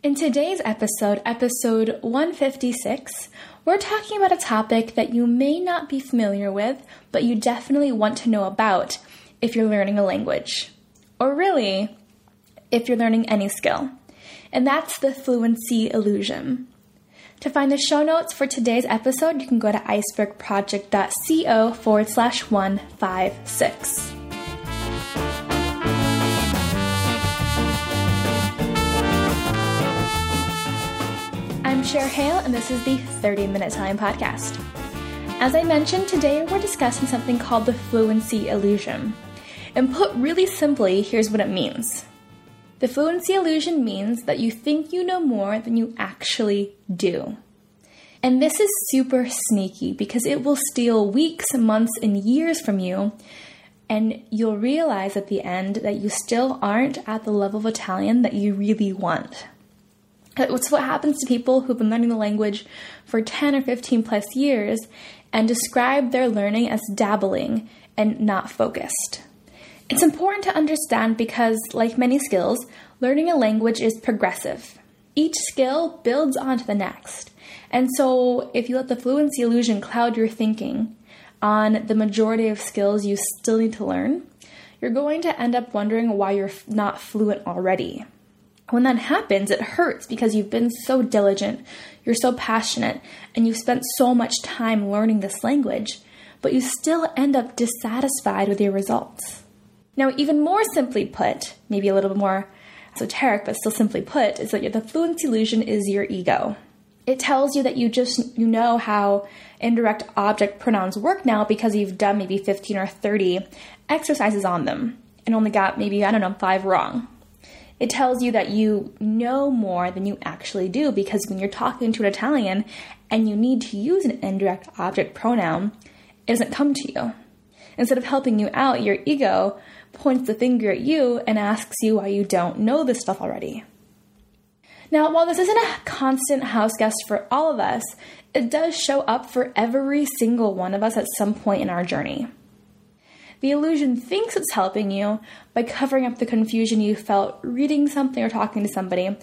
In today's episode, episode 156, we're talking about a topic that you may not be familiar with, but you definitely want to know about if you're learning a language. Or really, if you're learning any skill. And that's the fluency illusion. To find the show notes for today's episode, you can go to icebergproject.co forward slash 156. Cher Hale, and this is the 30 Minute Time Podcast. As I mentioned, today we're discussing something called the fluency illusion. And put really simply, here's what it means the fluency illusion means that you think you know more than you actually do. And this is super sneaky because it will steal weeks, months, and years from you. And you'll realize at the end that you still aren't at the level of Italian that you really want. It's what happens to people who've been learning the language for 10 or 15 plus years and describe their learning as dabbling and not focused. It's important to understand because, like many skills, learning a language is progressive. Each skill builds onto the next. And so, if you let the fluency illusion cloud your thinking on the majority of skills you still need to learn, you're going to end up wondering why you're not fluent already. When that happens, it hurts because you've been so diligent, you're so passionate, and you've spent so much time learning this language, but you still end up dissatisfied with your results. Now, even more simply put, maybe a little bit more esoteric, but still simply put, is that the fluency illusion is your ego. It tells you that you just you know how indirect object pronouns work now because you've done maybe 15 or 30 exercises on them and only got maybe I don't know 5 wrong. It tells you that you know more than you actually do because when you're talking to an Italian and you need to use an indirect object pronoun, it doesn't come to you. Instead of helping you out, your ego points the finger at you and asks you why you don't know this stuff already. Now, while this isn't a constant house guest for all of us, it does show up for every single one of us at some point in our journey. The illusion thinks it's helping you by covering up the confusion you felt reading something or talking to somebody,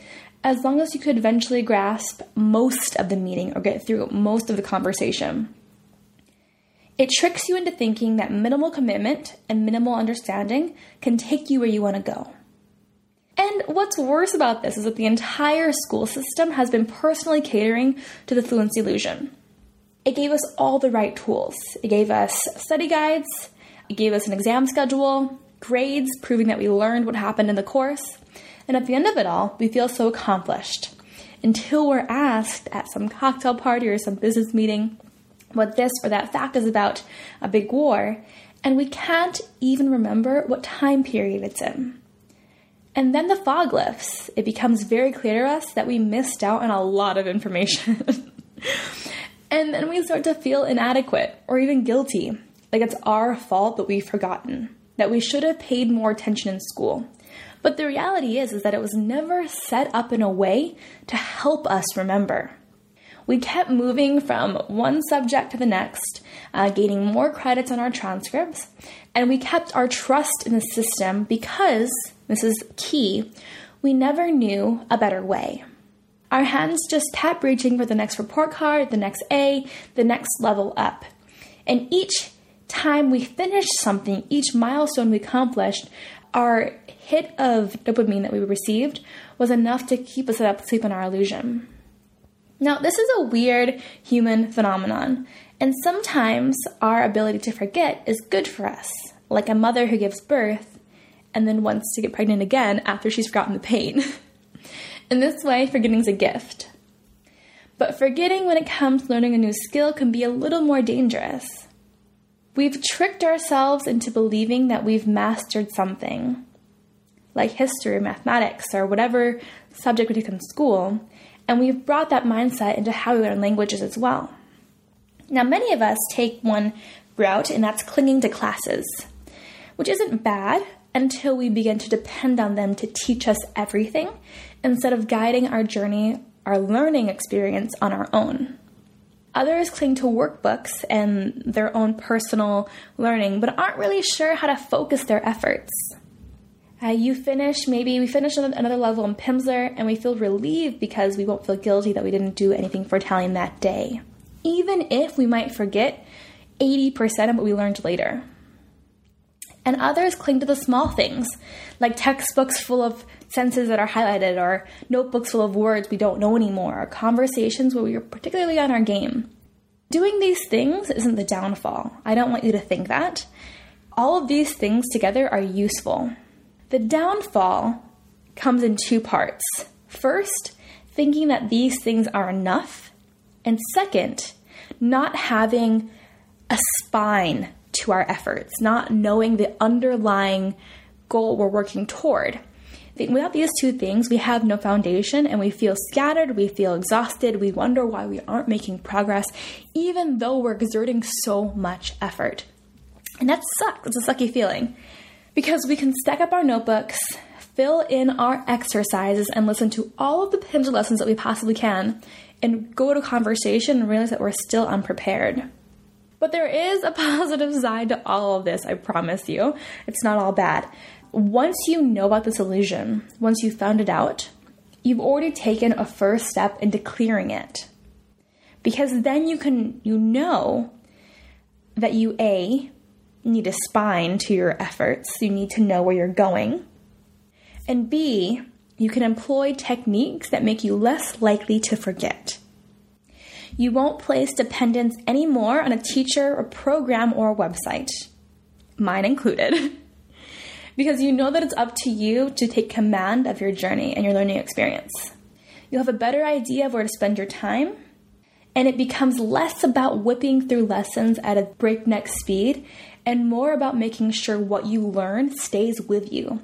as long as you could eventually grasp most of the meaning or get through most of the conversation. It tricks you into thinking that minimal commitment and minimal understanding can take you where you want to go. And what's worse about this is that the entire school system has been personally catering to the fluency illusion. It gave us all the right tools. It gave us study guides, it gave us an exam schedule, grades proving that we learned what happened in the course, and at the end of it all, we feel so accomplished. Until we're asked at some cocktail party or some business meeting what this or that fact is about a big war, and we can't even remember what time period it's in. And then the fog lifts. It becomes very clear to us that we missed out on a lot of information. and then we start to feel inadequate or even guilty like it's our fault that we've forgotten, that we should have paid more attention in school. But the reality is, is that it was never set up in a way to help us remember. We kept moving from one subject to the next, uh, gaining more credits on our transcripts, and we kept our trust in the system because, this is key, we never knew a better way. Our hands just kept reaching for the next report card, the next A, the next level up. And each time we finished something, each milestone we accomplished, our hit of dopamine that we received was enough to keep us up sleep in our illusion. Now, this is a weird human phenomenon, and sometimes our ability to forget is good for us, like a mother who gives birth and then wants to get pregnant again after she's forgotten the pain. in this way, forgetting is a gift. But forgetting when it comes to learning a new skill can be a little more dangerous. We've tricked ourselves into believing that we've mastered something, like history or mathematics or whatever subject we take in school, and we've brought that mindset into how we learn languages as well. Now, many of us take one route, and that's clinging to classes, which isn't bad until we begin to depend on them to teach us everything instead of guiding our journey, our learning experience on our own. Others cling to workbooks and their own personal learning, but aren't really sure how to focus their efforts. Uh, you finish, maybe we finish another level in Pimsleur and we feel relieved because we won't feel guilty that we didn't do anything for Italian that day. Even if we might forget 80% of what we learned later. And others cling to the small things, like textbooks full of senses that are highlighted, or notebooks full of words we don't know anymore, or conversations where we are particularly on our game. Doing these things isn't the downfall. I don't want you to think that. All of these things together are useful. The downfall comes in two parts. First, thinking that these things are enough, and second, not having a spine to our efforts, not knowing the underlying goal we're working toward. Without these two things, we have no foundation and we feel scattered, we feel exhausted, we wonder why we aren't making progress, even though we're exerting so much effort. And that sucks. It's a sucky feeling because we can stack up our notebooks, fill in our exercises, and listen to all of the Pimsleur lessons that we possibly can, and go to conversation and realize that we're still unprepared. But there is a positive side to all of this, I promise you. It's not all bad. Once you know about this illusion, once you found it out, you've already taken a first step into clearing it. Because then you can you know that you A need a spine to your efforts. You need to know where you're going. And B, you can employ techniques that make you less likely to forget. You won't place dependence anymore on a teacher, a program, or a website, mine included, because you know that it's up to you to take command of your journey and your learning experience. You'll have a better idea of where to spend your time, and it becomes less about whipping through lessons at a breakneck speed and more about making sure what you learn stays with you,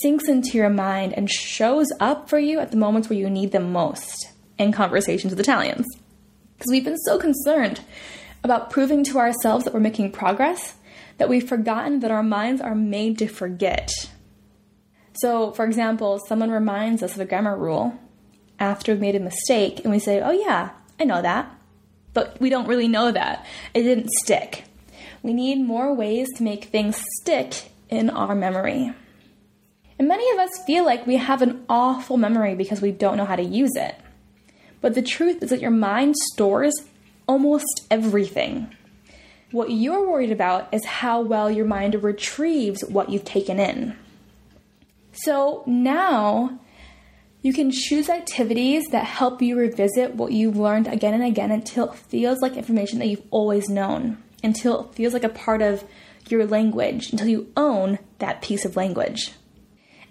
sinks into your mind, and shows up for you at the moments where you need them most in conversations with Italians. Because we've been so concerned about proving to ourselves that we're making progress that we've forgotten that our minds are made to forget. So, for example, someone reminds us of a grammar rule after we've made a mistake, and we say, Oh, yeah, I know that. But we don't really know that. It didn't stick. We need more ways to make things stick in our memory. And many of us feel like we have an awful memory because we don't know how to use it. But the truth is that your mind stores almost everything. What you're worried about is how well your mind retrieves what you've taken in. So now you can choose activities that help you revisit what you've learned again and again until it feels like information that you've always known, until it feels like a part of your language, until you own that piece of language.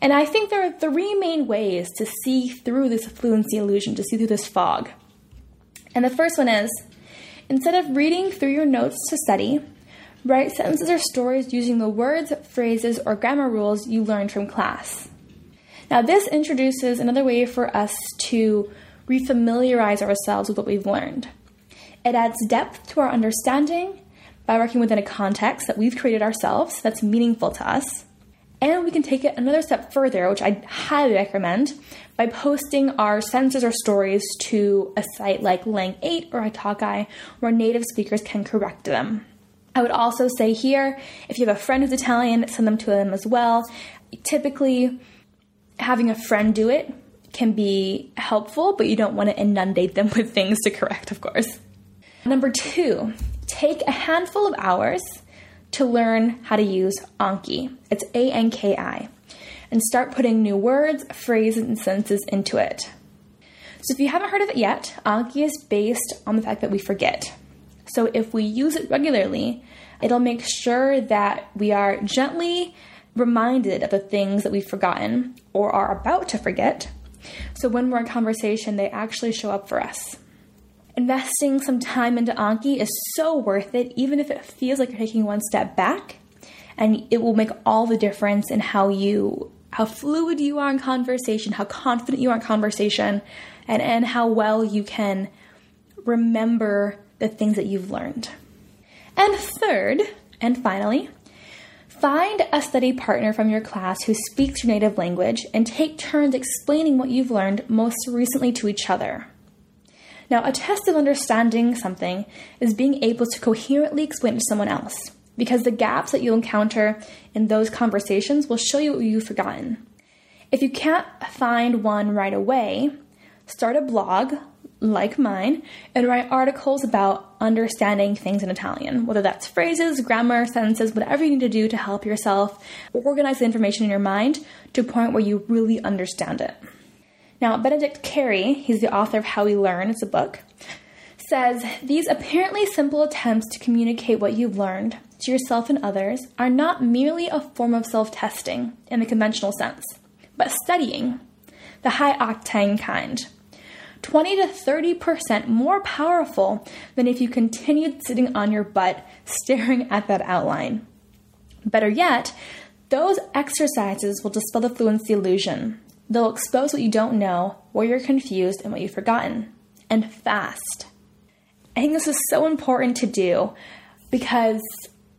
And I think there are three main ways to see through this fluency illusion, to see through this fog. And the first one is instead of reading through your notes to study, write sentences or stories using the words, phrases, or grammar rules you learned from class. Now, this introduces another way for us to refamiliarize ourselves with what we've learned. It adds depth to our understanding by working within a context that we've created ourselves that's meaningful to us. And we can take it another step further, which I highly recommend, by posting our sentences or stories to a site like Lang8 or Italki, where native speakers can correct them. I would also say here, if you have a friend who's Italian, send them to them as well. Typically, having a friend do it can be helpful, but you don't want to inundate them with things to correct, of course. Number two, take a handful of hours to learn how to use Anki. It's A N K I. And start putting new words, phrases, and sentences into it. So, if you haven't heard of it yet, Anki is based on the fact that we forget. So, if we use it regularly, it'll make sure that we are gently reminded of the things that we've forgotten or are about to forget. So, when we're in conversation, they actually show up for us. Investing some time into Anki is so worth it, even if it feels like you're taking one step back. And it will make all the difference in how you, how fluid you are in conversation, how confident you are in conversation, and, and how well you can remember the things that you've learned. And third, and finally, find a study partner from your class who speaks your native language and take turns explaining what you've learned most recently to each other. Now, a test of understanding something is being able to coherently explain to someone else. because the gaps that you'll encounter in those conversations will show you what you've forgotten. If you can't find one right away, start a blog like mine and write articles about understanding things in Italian, whether that's phrases, grammar, sentences, whatever you need to do to help yourself organize the information in your mind to a point where you really understand it. Now, Benedict Carey, he's the author of How We Learn, it's a book, says these apparently simple attempts to communicate what you've learned to yourself and others are not merely a form of self testing in the conventional sense, but studying, the high octane kind. 20 to 30% more powerful than if you continued sitting on your butt staring at that outline. Better yet, those exercises will dispel the fluency illusion. They'll expose what you don't know, where you're confused, and what you've forgotten. And fast. I think this is so important to do because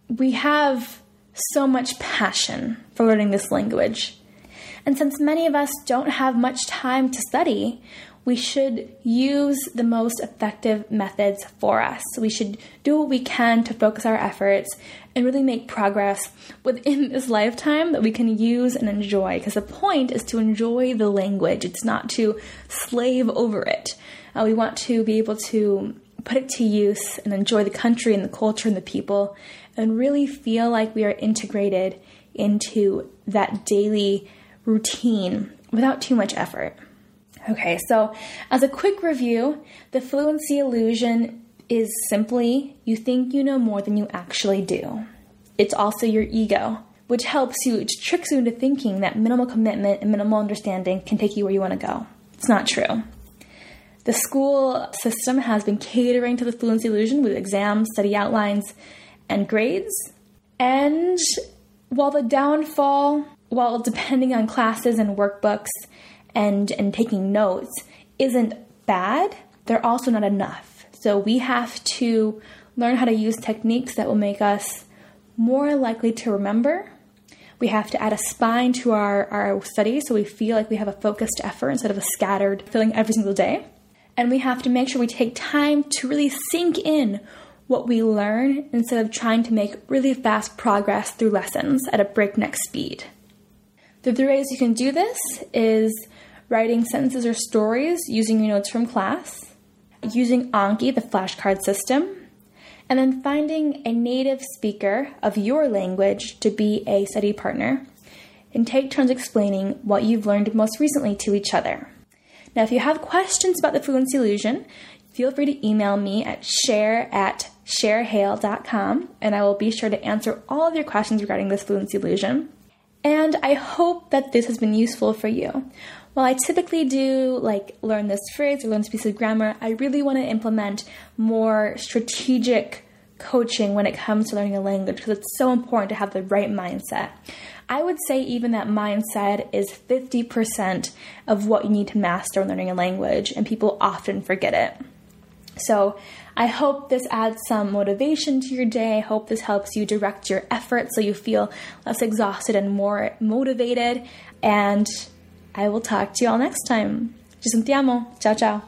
we have so much passion for learning this language. And since many of us don't have much time to study, we should use the most effective methods for us. We should do what we can to focus our efforts and really make progress within this lifetime that we can use and enjoy. Because the point is to enjoy the language, it's not to slave over it. Uh, we want to be able to put it to use and enjoy the country and the culture and the people and really feel like we are integrated into that daily routine without too much effort. Okay, so as a quick review, the fluency illusion is simply you think you know more than you actually do. It's also your ego, which helps you, it tricks you into thinking that minimal commitment and minimal understanding can take you where you want to go. It's not true. The school system has been catering to the fluency illusion with exams, study outlines, and grades. And while the downfall, while depending on classes and workbooks and, and taking notes isn't bad, they're also not enough. So we have to learn how to use techniques that will make us more likely to remember. We have to add a spine to our, our studies so we feel like we have a focused effort instead of a scattered feeling every single day. And we have to make sure we take time to really sink in what we learn instead of trying to make really fast progress through lessons at a breakneck speed. The three ways you can do this is writing sentences or stories using your notes from class, using Anki, the flashcard system, and then finding a native speaker of your language to be a study partner, and take turns explaining what you've learned most recently to each other. Now, if you have questions about the fluency illusion, feel free to email me at cher at cherhale.com and I will be sure to answer all of your questions regarding this fluency illusion. And I hope that this has been useful for you. While I typically do like learn this phrase or learn this piece of grammar, I really want to implement more strategic coaching when it comes to learning a language because it's so important to have the right mindset. I would say even that mindset is 50% of what you need to master when learning a language, and people often forget it. So I hope this adds some motivation to your day. I hope this helps you direct your efforts so you feel less exhausted and more motivated. And I will talk to you all next time. Ci sentiamo. Ciao, ciao.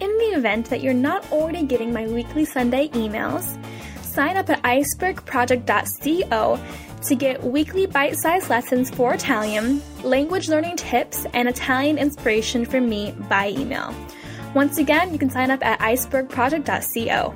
In the event that you're not already getting my weekly Sunday emails, sign up at icebergproject.co to get weekly bite sized lessons for Italian, language learning tips, and Italian inspiration from me by email. Once again, you can sign up at icebergproject.co.